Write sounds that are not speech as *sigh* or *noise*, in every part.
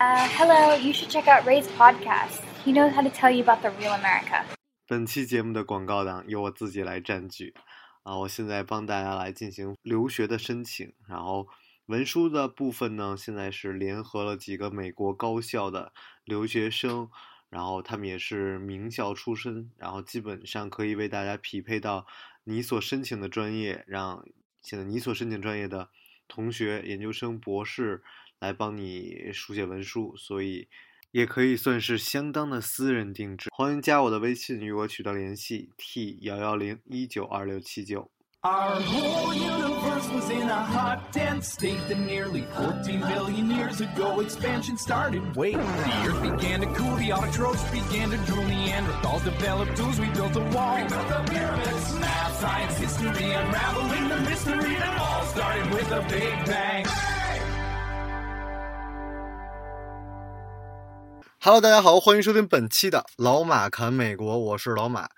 Uh, hello, you should check out Ray's podcast. He knows how to tell you about the real America. 本期节目的广告档由我自己来占据啊！我现在帮大家来进行留学的申请，然后文书的部分呢，现在是联合了几个美国高校的留学生，然后他们也是名校出身，然后基本上可以为大家匹配到你所申请的专业，让现在你所申请专业的同学、研究生、博士来帮你书写文书，所以也可以算是相当的私人定制。欢迎加我的微信与我取得联系，t 幺幺零一九二六七九。Our whole universe was in a hot, dense state that nearly 14 billion years ago expansion started. Wait, the earth began to cool, the autotrophs began to drool, Neanderthals developed tools, we built a wall. We built the pyramids, math, science, history, unraveling the mystery that all started with a big bang. Hello，大家好，欢迎收听本期的老马侃美国，我是老马。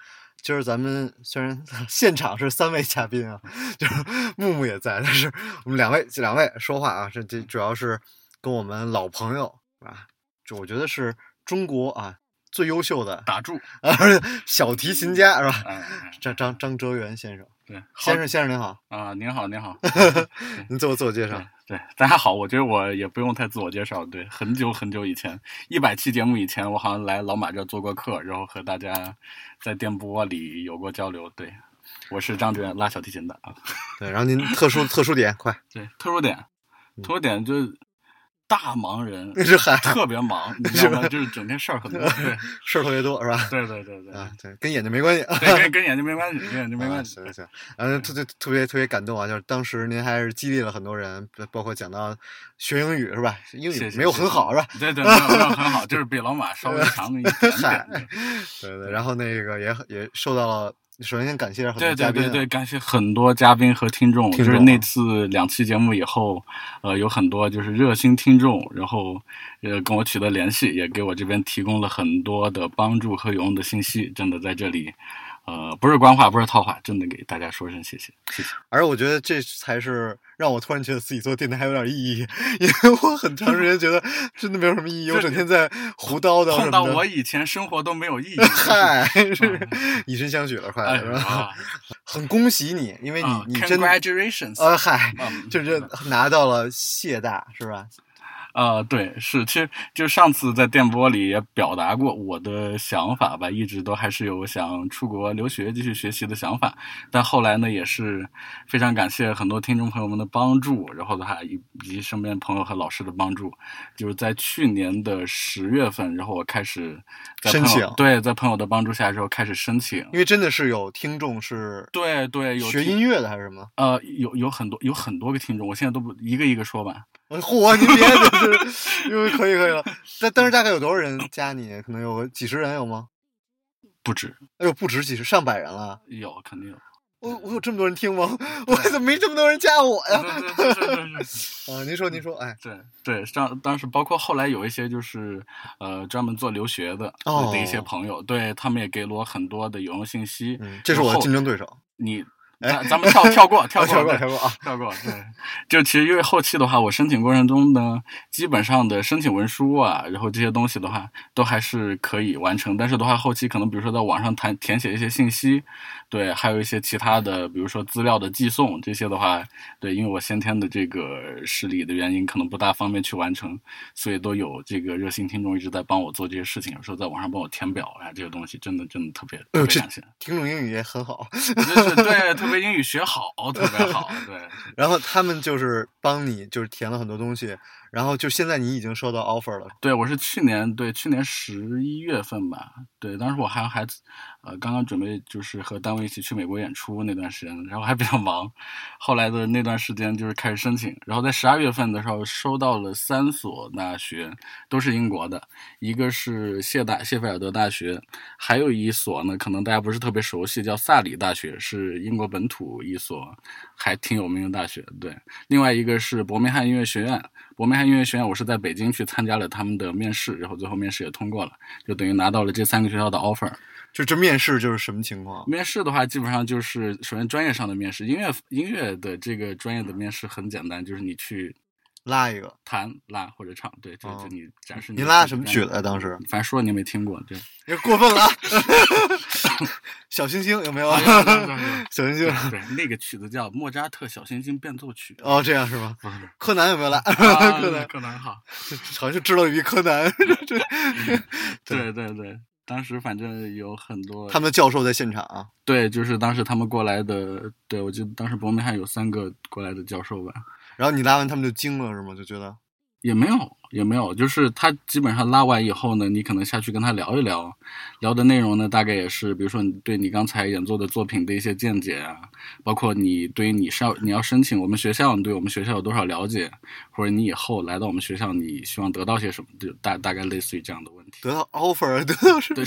今儿咱们虽然 *laughs* 现场是三位嘉宾啊，*laughs* 就是木木也在，但是我们两位两位说话啊，这这主要是跟我们老朋友啊，就我觉得是中国啊最优秀的打住，啊 *laughs* 小提琴家是吧？嗯，张张张哲元先生，对，先生先生您好，啊，您好，您好，*laughs* 您自我自我介绍。对。对，大家好，我觉得我也不用太自我介绍，对，很久很久以前，一百期节目以前，我好像来老马这儿做过客，然后和大家在电波里有过交流，对，我是张志远，拉小提琴的啊，对，然后您特殊特殊点快，对，特殊点，特殊点就是大忙人，*laughs* 是嗨特别忙，*laughs* 你知道吗？就是整天事儿很多，对，*laughs* 事儿特别多是吧？对对对对，啊，对，跟眼睛没关系。对，跟跟眼睛没关系，跟眼睛没关系，啊行行，然后特特特别特别感动啊！就是当时您还是激励了很多人，包包括讲到学英语是吧？英语没有很好是吧？？对对，没有没有很好，就是比老马稍微强了一点嗨点。对对，然后那个也也受到了，首先先感谢很多对嘉宾啊，对对对，感谢很多嘉宾和听众。听众就是那次两期节目以后，呃，有很多就是热心听众，然后呃跟我取得联系，也给我这边提供了很多的帮助和有用的信息。真的在这里，呃，不是官话，不是套话，真的给大家说声谢谢，谢谢。而我觉得这才是让我突然觉得自己做电台还有点意义，*laughs* 因为我很长时间觉得真的没有什么意义，我整天在胡叨叨碰到我。以前生活都没有意义。嗨，是 *laughs* 以身相许了，快哎是吧？啊很恭喜你，因为你啊你真的，congratulations！呃嗨，嗯就是拿到了谢大是吧？呃，对，是，其实就上次在电波里也表达过我的想法吧，一直都还是有想出国留学继续学习的想法，但后来呢，也是非常感谢很多听众朋友们的帮助，然后的话以以及身边朋友和老师的帮助，就是在去年的十月份，然后我开始在申请对，在朋友的帮助下之后开始申请，因为真的是有听众是对对，有学音乐的还是什么？呃有有很多有很多个听众，我现在都不一个一个说吧，呃嚯，你别就是，因为可以可以了。但但是大概有多少人加你？可能有个几十人有吗？不止哎呦，不止几十，上百人了。有肯定有。我我有这么多人听吗？我怎么没这么多人加我呀？*laughs* 啊，您说您说，哎，对对，当当时包括后来有一些就是呃专门做留学的哦的一些朋友，对他们也给了我很多的有用信息。嗯，这是我的竞争对手。你 *laughs* 咱 *laughs* 咱们跳跳过跳过跳过跳过啊！跳过，对，*laughs* 就其实因为后期的话，我申请过程中呢，基本上的申请文书啊，然后这些东西的话，都还是可以完成。但是的话，后期可能比如说在网上填填写一些信息，对，还有一些其他的，比如说资料的寄送这些的话，对，因为我先天的这个视力的原因，可能不大方便去完成，所以都有这个热心听众一直在帮我做这些事情，有时候在网上帮我填表啊，这些东西真的真的特别特别感谢，听众英语也很好，就是对，特别英语学好，特别好，对。*laughs* 然后他们就是帮你就是填了很多东西，然后就现在你已经收到 offer 了。对，我是去年对去年十一月份吧，对，当时我还还呃刚刚准备就是和单位一起去美国演出那段时间，然后还比较忙，后来的那段时间就是开始申请，然后在十二月份的时候收到了三所大学，都是英国的，一个是谢大谢菲尔德大学，还有一所呢可能大家不是特别熟悉，叫萨里大学，是英国本土一所还挺有名的大学，对，另外一个是伯明翰音乐学院。伯明翰音乐学院，我是在北京去参加了他们的面试，然后最后面试也通过了，就等于拿到了这三个学校的 offer。就这面试就是什么情况？面试的话，基本上就是首先专业上的面试，音乐音乐的这个专业的面试很简单，就是你去拉一个，弹、拉或者唱，对，就哦就你展示你拉什么曲子呀？当时反正说你没听过，对，也过分了啊，*laughs* 小星星有没有？*laughs* 小星星对对，那个曲子叫《莫扎特小星星变奏曲》。哦，这样是吗？柯南有没有来？啊 *laughs* 柯南柯南好，好像就知道一柯南，这对对对，当时反正有很多他们的教授在现场啊。对，就是当时他们过来的，对我记得当时伯明翰有三个过来的教授吧，然后你拉完，他们就惊了是吗？就觉得也没有也没有，就是他基本上拉完以后呢，你可能下去跟他聊一聊，聊的内容呢，大概也是比如说你对你刚才演奏的作品的一些见解啊，包括你对于你上你要申请我们学校，你对我们学校有多少了解，或者你以后来到我们学校，你希望得到些什么，就大大概类似于这样的问题。得到 offer，*laughs* 得到是对，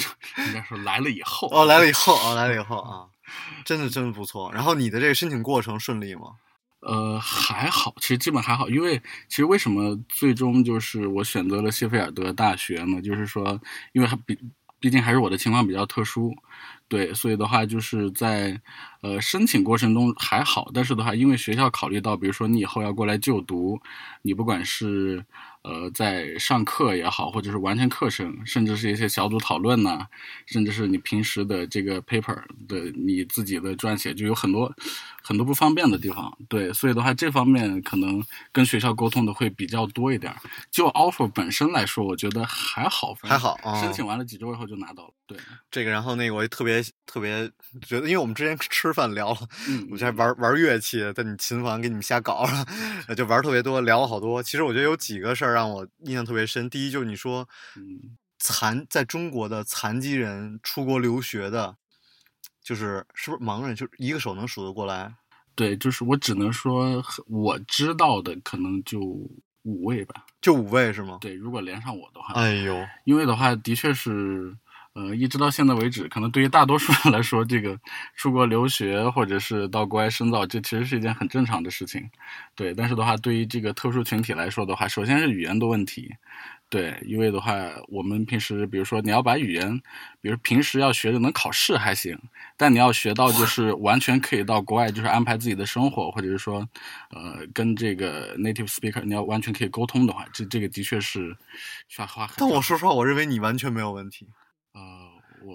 应该说来了以后哦，来了以后哦，来了以后啊，真的真的不错。然后你的这个申请过程顺利吗？呃，还好，其实基本还好，因为其实为什么最终就是我选择了谢菲尔德大学呢？就是说，因为它比毕竟还是我的情况比较特殊，对，所以的话就是在呃申请过程中还好，但是的话，因为学校考虑到，比如说你以后要过来就读，你不管是呃在上课也好，或者是完成课程，甚至是一些小组讨论呐、甚至是你平时的这个 paper 的你自己的撰写，就有很多很多不方便的地方。对，所以的话，这方面可能跟学校沟通的会比较多一点儿。就 offer 本身来说，我觉得还好，还好哦申请完了几周以后就拿到了。对，这个，然后那个我也特别特别觉得，因为我们之前吃饭聊了，嗯，我就还玩玩乐器，在你琴房给你们瞎搞了，*laughs* 就玩特别多，聊了好多。其实我觉得有几个事儿让我印象特别深。第一就是你说嗯残在中国的残疾人出国留学的，就是是不是盲人，就一个手能数得过来？对，就是我只能说我知道的可能就五位吧。就五位是吗？对，如果连上我的话，哎呦，因为的话，的确是，呃，一直到现在为止，可能对于大多数人来说，这个出国留学或者是到国外深造，这其实是一件很正常的事情，对。但是的话，对于这个特殊群体来说的话，首先是语言的问题，对，因为的话，我们平时比如说你要把语言，比如平时要学着能考试还行，但你要学到就是完全可以到国外就是安排自己的生活，或者是说，呃，跟这个 native speaker 你要完全可以沟通的话，这这个的确是需要花很长但我说实话，我认为你完全没有问题，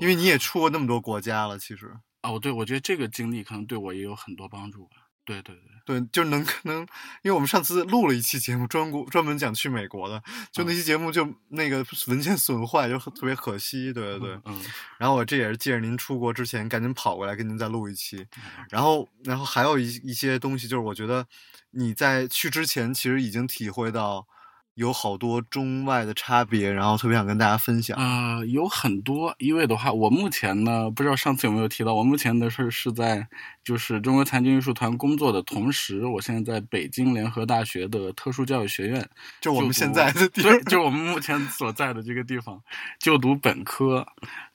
因为你也出过那么多国家了。其实，哦，对，我觉得这个经历可能对我也有很多帮助吧。对对对，对，就能可能，因为我们上次录了一期节目，专国专门讲去美国的，就那期节目就那个文件损坏，就很特别可惜。对对对。嗯，嗯然后我这也是借着您出国之前，赶紧跑过来跟您再录一期。然后，然后还有一一些东西，就是我觉得你在去之前，其实已经体会到有好多中外的差别，然后特别想跟大家分享。呃，有很多，因为的话，我目前呢，不知道上次有没有提到，我目前的是是在就是中国残疾艺术团工作的同时，我现在在北京联合大学的特殊教育学院就我们现在的地对，就我们目前所在的这个地方就读本科。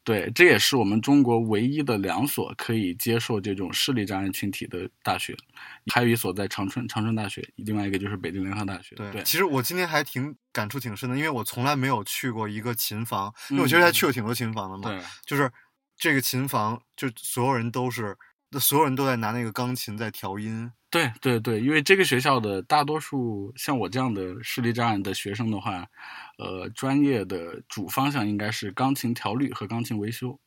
对，这也是我们中国唯一的两所可以接受这种视力障碍群体的大学，还有一所在长春长春大学，另外一个就是北京联合大学。对，对，其实我今天还挺感触挺深的，因为我从来没有去过一个琴房，因为我其实还去过挺多琴房的嘛。对，就是这个琴房，就所有人都是，所有人都在拿那个钢琴在调音。对对对，因为这个学校的大多数像我这样的视力障碍的学生的话，呃，专业的主方向应该是钢琴调律和钢琴维修。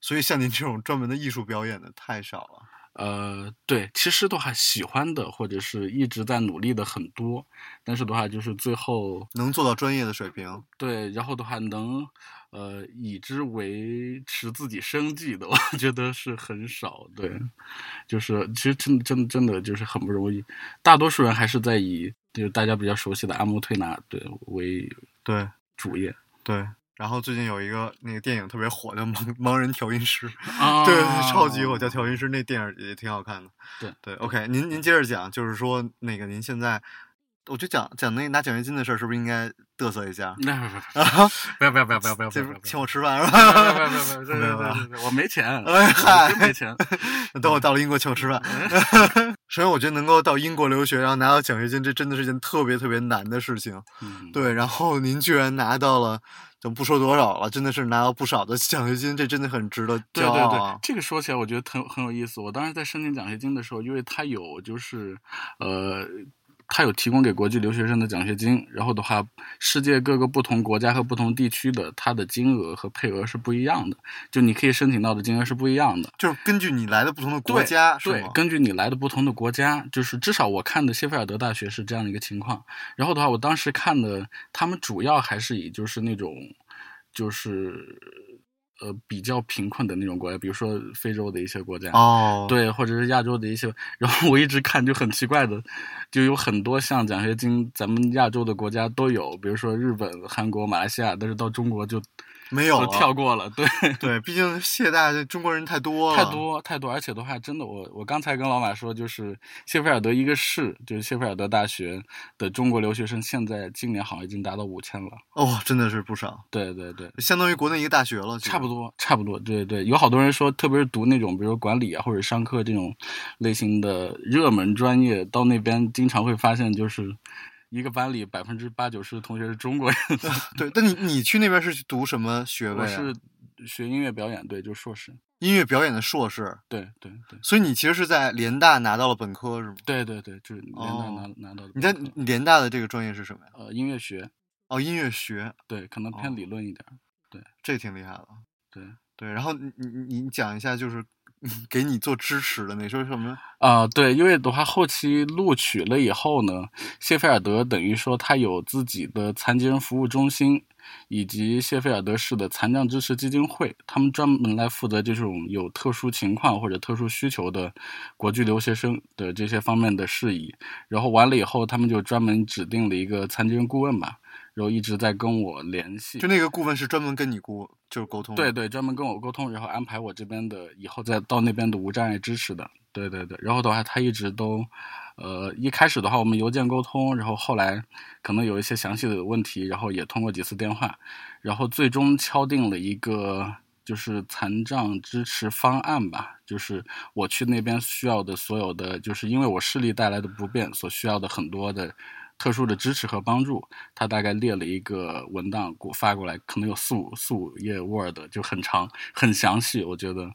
所以像您这种专门的艺术表演的太少了。呃，对，其实的话，喜欢的或者是一直在努力的很多，但是的话，就是最后能做到专业的水平，对，然后的话能呃以之维持自己生计的，*laughs* 我觉得是很少。对，就是其实真真真的就是很不容易，大多数人还是在以就是大家比较熟悉的阿姆推拿对为对主业。对。然后最近有一个那个电影特别火，的《盲盲人调音师》，*laughs* 啊对超级火，叫调音师。那电影也挺好看的。对对，OK，您您接着讲，就是说那个您现在，我就讲讲那个拿奖学金的事儿，是不是应该嘚瑟一下？不要不要不要不要不要不要不要请我吃饭是不要不吧？要不要不要对对对对对，我没钱，哎嗨没钱。等我到了英国请我吃饭。首先，我觉得能够到英国留学，然后拿到奖学金，这真的是件特别特别难的事情。嗯，对，然后您居然拿到了，就不说多少了，真的是拿到不少的奖学金，这真的很值得对对对骄傲啊，！这个说起来我觉得很很有意思。我当时在申请奖学金的时候，因为它有就是呃它有提供给国际留学生的奖学金，然后的话，世界各个不同国家和不同地区的它的金额和配额是不一样的，就你可以申请到的金额是不一样的。就是根据你来的不同的国家，是？，对根据你来的不同的国家，就是至少我看的谢菲尔德大学是这样的一个情况。然后的话，我当时看的，他们主要还是以就是那种，就是呃比较贫困的那种国家，比如说非洲的一些国家。哦，，对，或者是亚洲的一些，然后我一直看就很奇怪的，就有很多像奖学金，咱们亚洲的国家都有，比如说日本、韩国、马来西亚，但是到中国就都没有跳过了，对，*laughs* 对，毕竟谢大这中国人太多了，太多太多，而且的话，真的，我我刚才跟老马说，就是谢菲尔德一个市，就是谢菲尔德大学的中国留学生，现在今年好像已经达到五千了。哦，真的是不少，对对对，相当于国内一个大学了，差不。多差不多，对对，有好多人说，特别是读那种比如说管理啊或者商科这种类型的热门专业，到那边经常会发现，就是一个班里百分之八九十的同学是中国人。*laughs* 对，但你你去那边是去读什么学位、啊？我是学音乐表演，对，就硕士。音乐表演的硕士，对对对所以你其实是在联大拿到了本科，是吗？对对对，就是联大拿、哦拿到的你在。联大的这个专业是什么呀？呃音乐学，哦，音乐学，对，可能偏哦理论一点对。这挺厉害的。对，对，然后你你你你讲一下，就是给你做支持的，你说什么？啊、对，因为的话，后期录取了以后呢，谢菲尔德等于说他有自己的残疾人服务中心，以及谢菲尔德市的残障支持基金会，他们专门来负责这种有特殊情况或者特殊需求的国际留学生的这些方面的事宜。然后完了以后，他们就专门指定了一个残疾人顾问吧，然后一直在跟我联系。就那个顾问是专门跟你沟就是沟通。对对，专门跟我沟通，然后安排我这边的以后再到那边的无障碍支持的。对对对，然后的话，他一直都，呃，一开始的话我们邮件沟通，然后后来可能有一些详细的问题，然后也通过几次电话，然后最终敲定了一个就是残障支持方案吧，就是我去那边需要的所有的，就是因为我视力带来的不便所需要的很多的。特殊的支持和帮助，他大概列了一个文档给我发过来，可能有四五四五页 Word，就很长很详细。我觉得，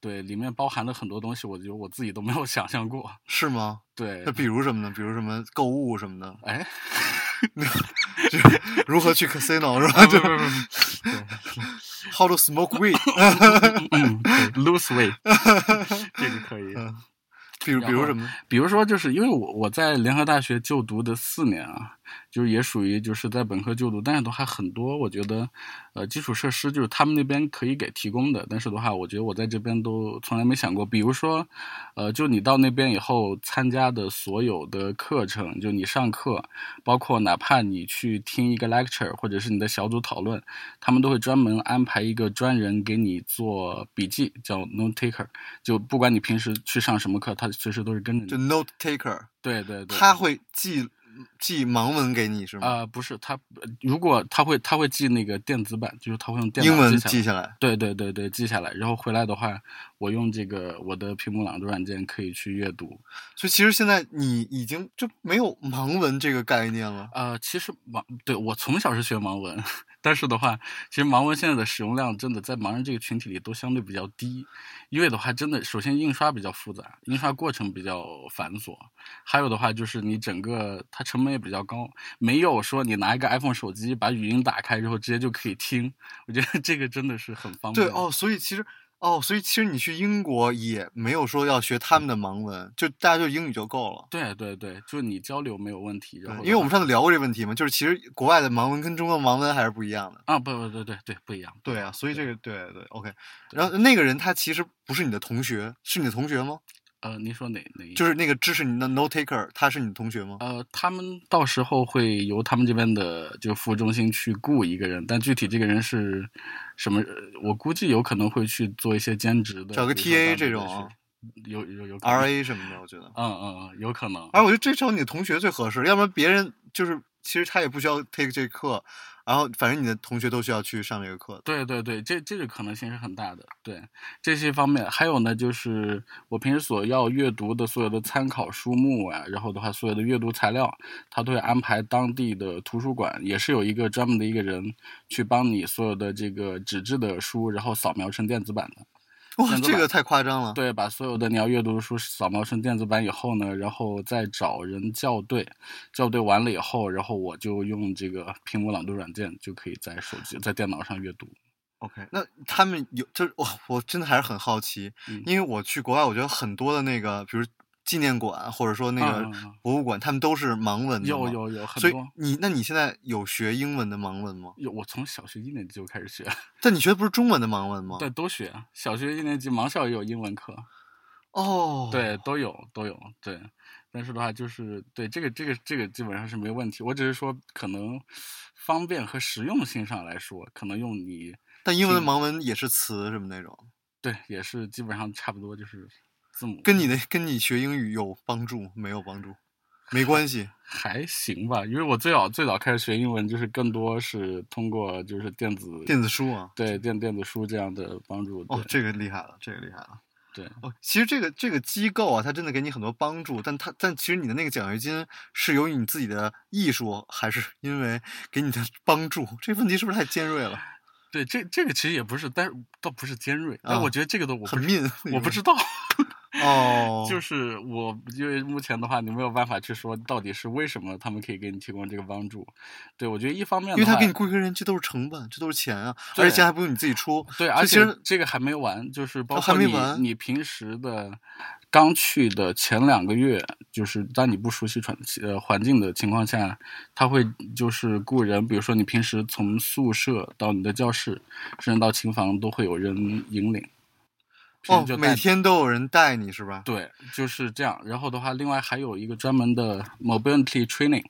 对，里面包含了很多东西，我觉得我自己都没有想象过。是吗？对那，比如什么呢？比如什么购物什么的，哎，就 *laughs* 如何去 casino 是吧？就不不不不，how to smoke weed，*laughs* 嗯，对，lose weight，这个可以。嗯比如比如什么？比如说，就是因为我我在联合大学就读的四年啊，就是也属于就是在本科就读，但是的话很多，我觉得，呃，基础设施就是他们那边可以给提供的，但是的话，我觉得我在这边都从来没想过。比如说，呃，就你到那边以后参加的所有的课程，就你上课，包括哪怕你去听一个 lecture 或者是你的小组讨论，他们都会专门安排一个专人给你做笔记，叫 note taker。就不管你平时去上什么课，他随时都是跟着就你。note taker，对对对，他会寄寄盲文给你是吗？呃不是他，呃如果他会他会寄那个电子版，就是他会用电脑英文记记下来。对对对对，记下来，然后回来的话，我用这个我的屏幕朗读软件可以去阅读。所以其实现在你已经就没有盲文这个概念了。呃，其实盲对我从小是学盲文，但是的话，其实盲文现在的使用量真的在盲人这个群体里都相对比较低，因为的话，真的首先印刷比较复杂，印刷过程比较繁琐，还有的话就是你整个它成本也比较高，没有说你拿一个 iPhone 手机把语音打开之后直接就可以听，我觉得这个真的是很方便。对哦，所以其实哦，所以其实你去英国也没有说要学他们的盲文，就大家就英语就够了。对对对，就是你交流没有问题，因为我们上次聊过这个问题嘛，就是其实国外的盲文跟中国的盲文还是不一样的。啊不不对对对不一样，对啊，所以这个对对 OK。然后那个人他其实不是你的同学，是你的同学吗？呃，您说哪哪一就是那个支持你的 note taker，他是你同学吗？呃，他们到时候会由他们这边的就服务中心去雇一个人，但具体这个人是什么，呃我估计有可能会去做一些兼职的，找个 TA 这种啊有有有 RA 什么的，我觉得。嗯嗯嗯，有可能。而我觉得这找你同学最合适，要不然别人就是其实他也不需要 take 这课，然后反正你的同学都需要去上这个课。对对对，这这个可能性是很大的。对这些方面，还有呢，就是我平时所要阅读的所有的参考书目啊，然后的话，所有的阅读材料，他都会安排当地的图书馆，也是有一个专门的一个人去帮你所有的这个纸质的书，然后扫描成电子版的。哇，这个太夸张了。对，把所有的你要阅读的书扫描成电子版以后呢，然后再找人校对，校对完了以后，然后我就用这个屏幕朗读软件就可以在手机、在电脑上阅读。OK，那他们有，就是我我真的还是很好奇，嗯因为我去国外，我觉得很多的那个，比如纪念馆或者说那个博物馆，他们都是盲文的有有有很所以多你那你现在有学英文的盲文吗？有，我从小学一年级就开始学，*laughs* 但你学的不是中文的盲文吗？对，都学。小学一年级盲校也有英文课，哦，对，都有都有，对。但是的话，就是对这个这个这个基本上是没问题。我只是说，可能方便和实用性上来说，可能用你但英文的盲文也是词什么那种，对也是基本上差不多，就是字母跟你的跟你学英语有帮助没有帮助？没关系。*laughs* 还行吧。因为我最早最早开始学英文，就是更多是通过就是电子电子书啊，对电电子书这样的帮助。哦，这个厉害了，这个厉害了。对哦，其实这个这个机构啊，它真的给你很多帮助，但它但其实你的那个奖学金是由于你自己的艺术，还是因为给你的帮助？这问题是不是太尖锐了？对，这这个其实也不是，但是倒不是尖锐，但啊我觉得这个都我很命，我不知道。哦，*laughs* 就是我，因为目前的话，你没有办法去说到底是为什么他们可以给你提供这个帮助。对我觉得一方面因为他给你雇一个人，这都是成本，这都是钱啊，而且钱还不用你自己出。对，而且这个还没完，就是包括你、你平时的刚去的前两个月，就是当你不熟悉环呃环境的情况下，他会就是雇人，比如说你平时从宿舍到你的教室，甚至到琴房都会有人引领。平就，哦每天都有人带你是吧？对，就是这样。然后的话，另外还有一个专门的 mobility training，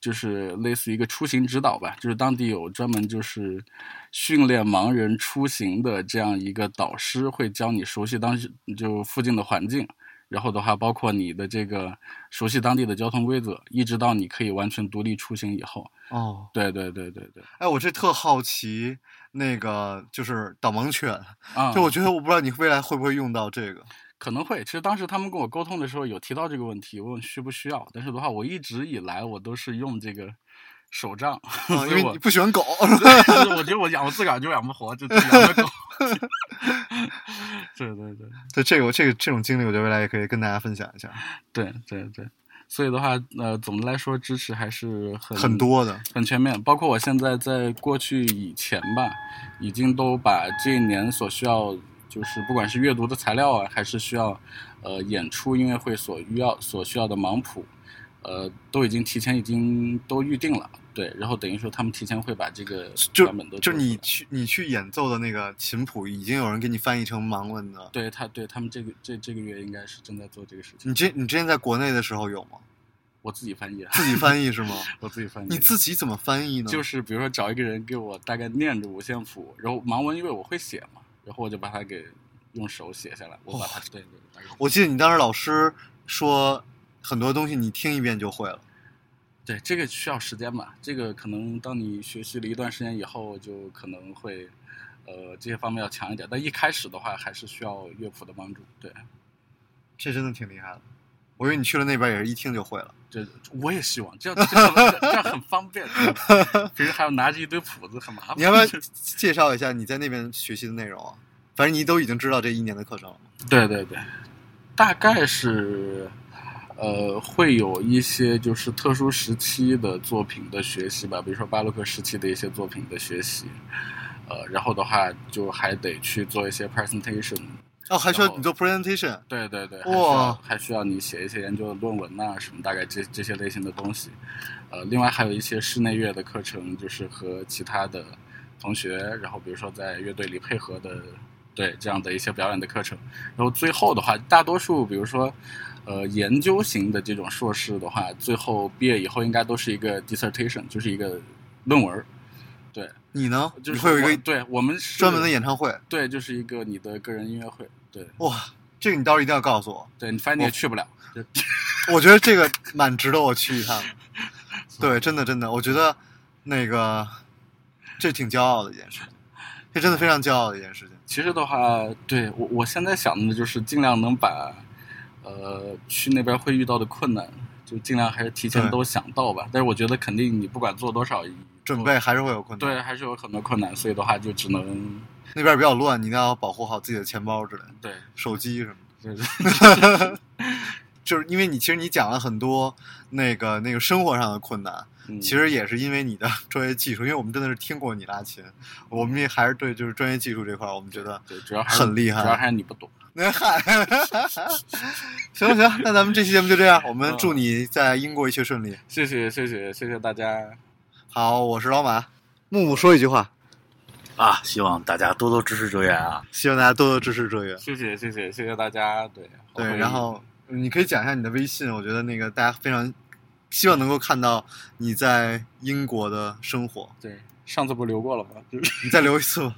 就是类似一个出行指导吧，就是当地有专门就是训练盲人出行的这样一个导师，会教你熟悉当时就附近的环境。然后的话，包括你的这个熟悉当地的交通规则，一直到你可以完全独立出行以后。哦，对对对对对，哎，我这特好奇，那个就是导盲犬，啊、就我觉得我不知道你未来会不会用到这个。可能会，其实当时他们跟我沟通的时候有提到这个问题，问需不需要，但是的话，我一直以来我都是用这个手杖，*laughs* 因为你不喜欢狗，*laughs* 就是我觉得我养我自个儿就养不活，就养个狗。*laughs* 对对对对这个这个这种经历，我觉得未来也可以跟大家分享一下，对对对，所以的话，呃，总的来说支持还是很很多的。很全面，包括我现在在过去以前吧，已经都把这一年所需要，就是不管是阅读的材料啊，还是需要呃演出音乐会所需要所需要的盲谱，呃，都已经提前已经都预定了。对，然后等于说他们提前会把这个就版本都就你去你去演奏的那个琴谱，已经有人给你翻译成盲文的。对他对他们这个这这个月应该是正在做这个事情。你之你之前在国内的时候有吗？我自己翻译啊，自己翻译是吗？*laughs* 我自己翻译。你自己怎么翻译呢？就是比如说找一个人给我大概念着五线谱，然后盲文因为我会写嘛，然后我就把它给用手写下来，我把它、对对我记得你当时老师说很多东西你听一遍就会了。对这个需要时间吧，这个可能当你学习了一段时间以后，就可能会呃这些方面要强一点，但一开始的话还是需要乐谱的帮助。对，这真的挺厉害的。我以为你去了那边也是一听就会了。这我也希望这样这样这样很方便，*laughs* 平时还要拿着一堆谱子很麻烦。你要不要介绍一下你在那边学习的内容啊？反正你都已经知道这一年的课程了。对对对，大概是呃会有一些就是特殊时期的作品的学习吧，比如说巴洛克时期的一些作品的学习，呃，然后的话就还得去做一些 presentation。哦，还需要你做 presentation。对对对，还需哇要还需要你写一些研究的论文呐、什么，大概这这些类型的东西。呃，另外还有一些室内乐的课程，就是和其他的同学，然后比如说在乐队里配合的，对这样的一些表演的课程。然后最后的话，大多数比如说呃研究型的这种硕士的话，最后毕业以后应该都是一个 dissertation，就是一个论文。对，你呢？就是会有一个对我们专门的演唱会。对，就是一个你的个人音乐会。对，哇，这个你到时候一定要告诉我。对你反正你也去不了。*laughs* 就我觉得这个蛮值得我去一趟的。*laughs* 对，真的真的，我觉得那个这挺骄傲的一件事情，这真的非常骄傲的一件事情。其实的话，对我我现在想的就是尽量能把，呃，去那边会遇到的困难，就尽量还是提前都想到吧。但是我觉得肯定你不管做多少准备还是会有困难。对，还是有很多困难，所以的话就只能那边比较乱，你一定要保护好自己的钱包之类的，对手机什么的。对 *laughs* 就是因为你其实你讲了很多那个那个生活上的困难，嗯其实也是因为你的专业技术，因为我们真的是听过你拉琴，我们也还是对就是专业技术这块儿，我们觉得对，主要还是很厉害主要还是你不懂。*laughs* 那嗨，行了行，那咱们这期节目就这样，我们祝你在英国一切顺利。谢谢谢谢谢谢大家，好，我是老马，木木说一句话，啊，希望大家多多支持哲远啊！希望大家多多支持哲远。谢谢谢谢谢谢大家，对对，然后你可以讲一下你的微信，我觉得那个大家非常希望能够看到你在英国的生活。对上次不留过了吗？就是你再留一次吧。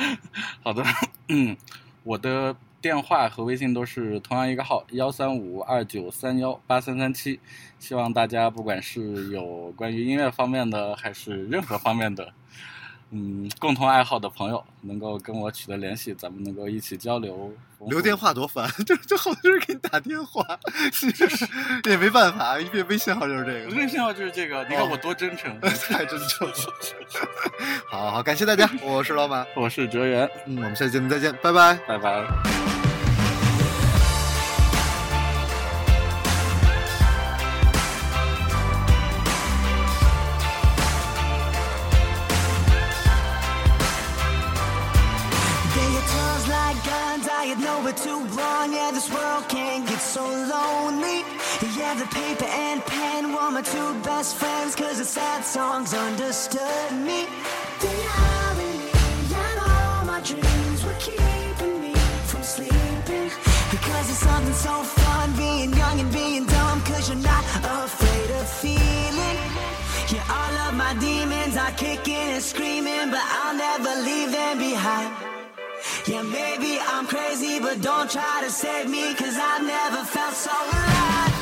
*laughs* 好的，嗯，我的电话和微信都是同样一个号，幺三五二九三幺八三三七。希望大家不管是有关于音乐方面的，还是任何方面的，嗯，共同爱好的朋友，能够跟我取得联系，咱们能够一起交流。留电话多烦，*laughs* 就就好多人给你打电话，*laughs* 也没办法，因为微信号就是这个。微信号就是这个，你看我多真诚。*laughs* 太真诚了。好好，感谢大家，我是老板，我是哲源，嗯，我们下期节目再见，拜拜。拜拜。I had nowhere to run. Yeah, this world can get so lonely. Yeah, the paper and pen were my two best friends, cause the sad songs understood me. Irony and all my dreams were keeping me from sleeping. Because it's something so fun being young and being dumb, cause you're not afraid of feeling. Yeah, all of my demons are kicking and screaming, but I'll never leave them behind. Yeah, maybe I'm crazy, but don't try to save me, cause I've never felt so alive.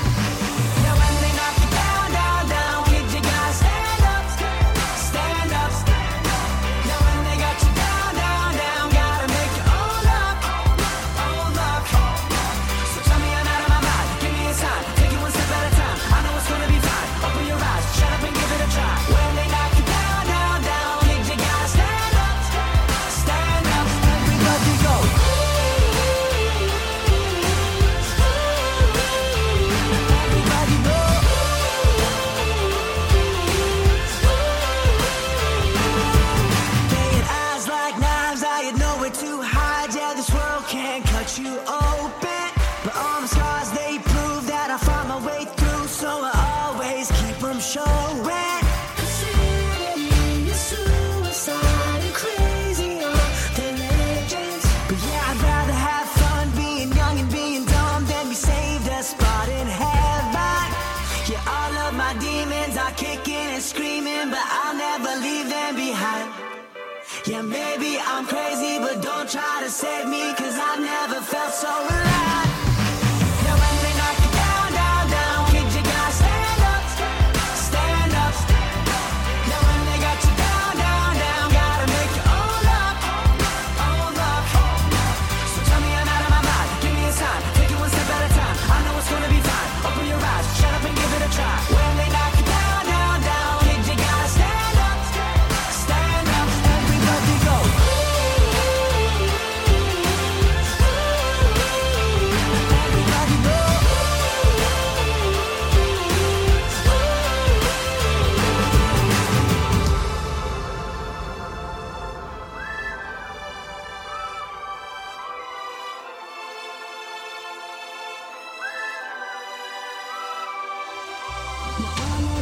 that's all My armor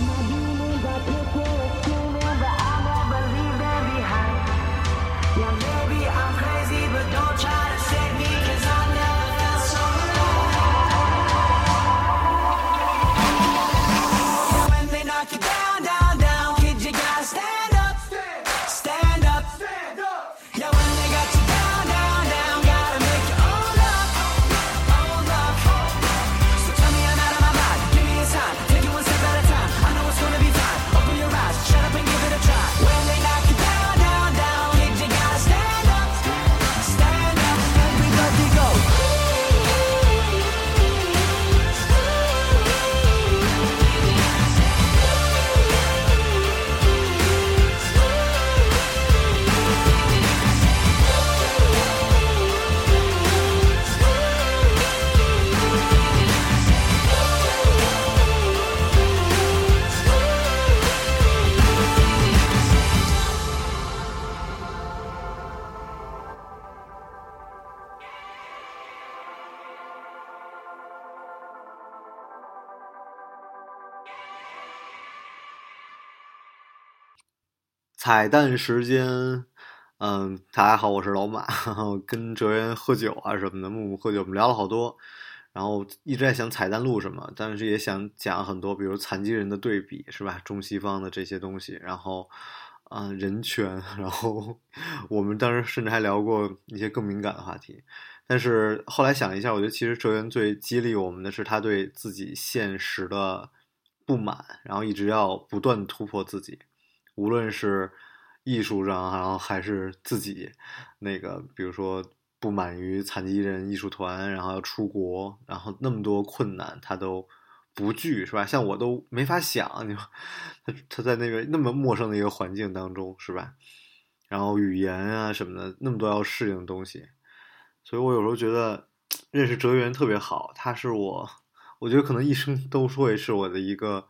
彩蛋时间，嗯，大家好，我是老马，然后跟哲源喝酒啊什么的，木木喝酒，我们聊了好多，然后一直在想彩蛋录什么，但是也想讲很多，比如残疾人的对比，是吧？中西方的这些东西，然后，嗯，人权，然后我们当时甚至还聊过一些更敏感的话题，但是后来想了一下，我觉得其实哲源最激励我们的是他对自己现实的不满，然后一直要不断突破自己。无论是艺术上，然后还是自己那个，比如说不满于残疾人艺术团，然后要出国，然后那么多困难他都不惧，是吧？像我都没法想，你说他他在那个那么陌生的一个环境当中，是吧？然后语言啊什么的，那么多要适应的东西，所以我有时候觉得认识哲源特别好，他是我，我觉得可能一生都会是我的一个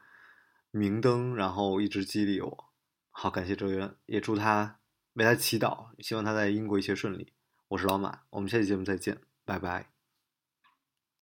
明灯，然后一直激励我。好，感谢哲源，也祝他为他祈祷，希望他在英国一切顺利。我是老马，我们下期节目再见，拜拜。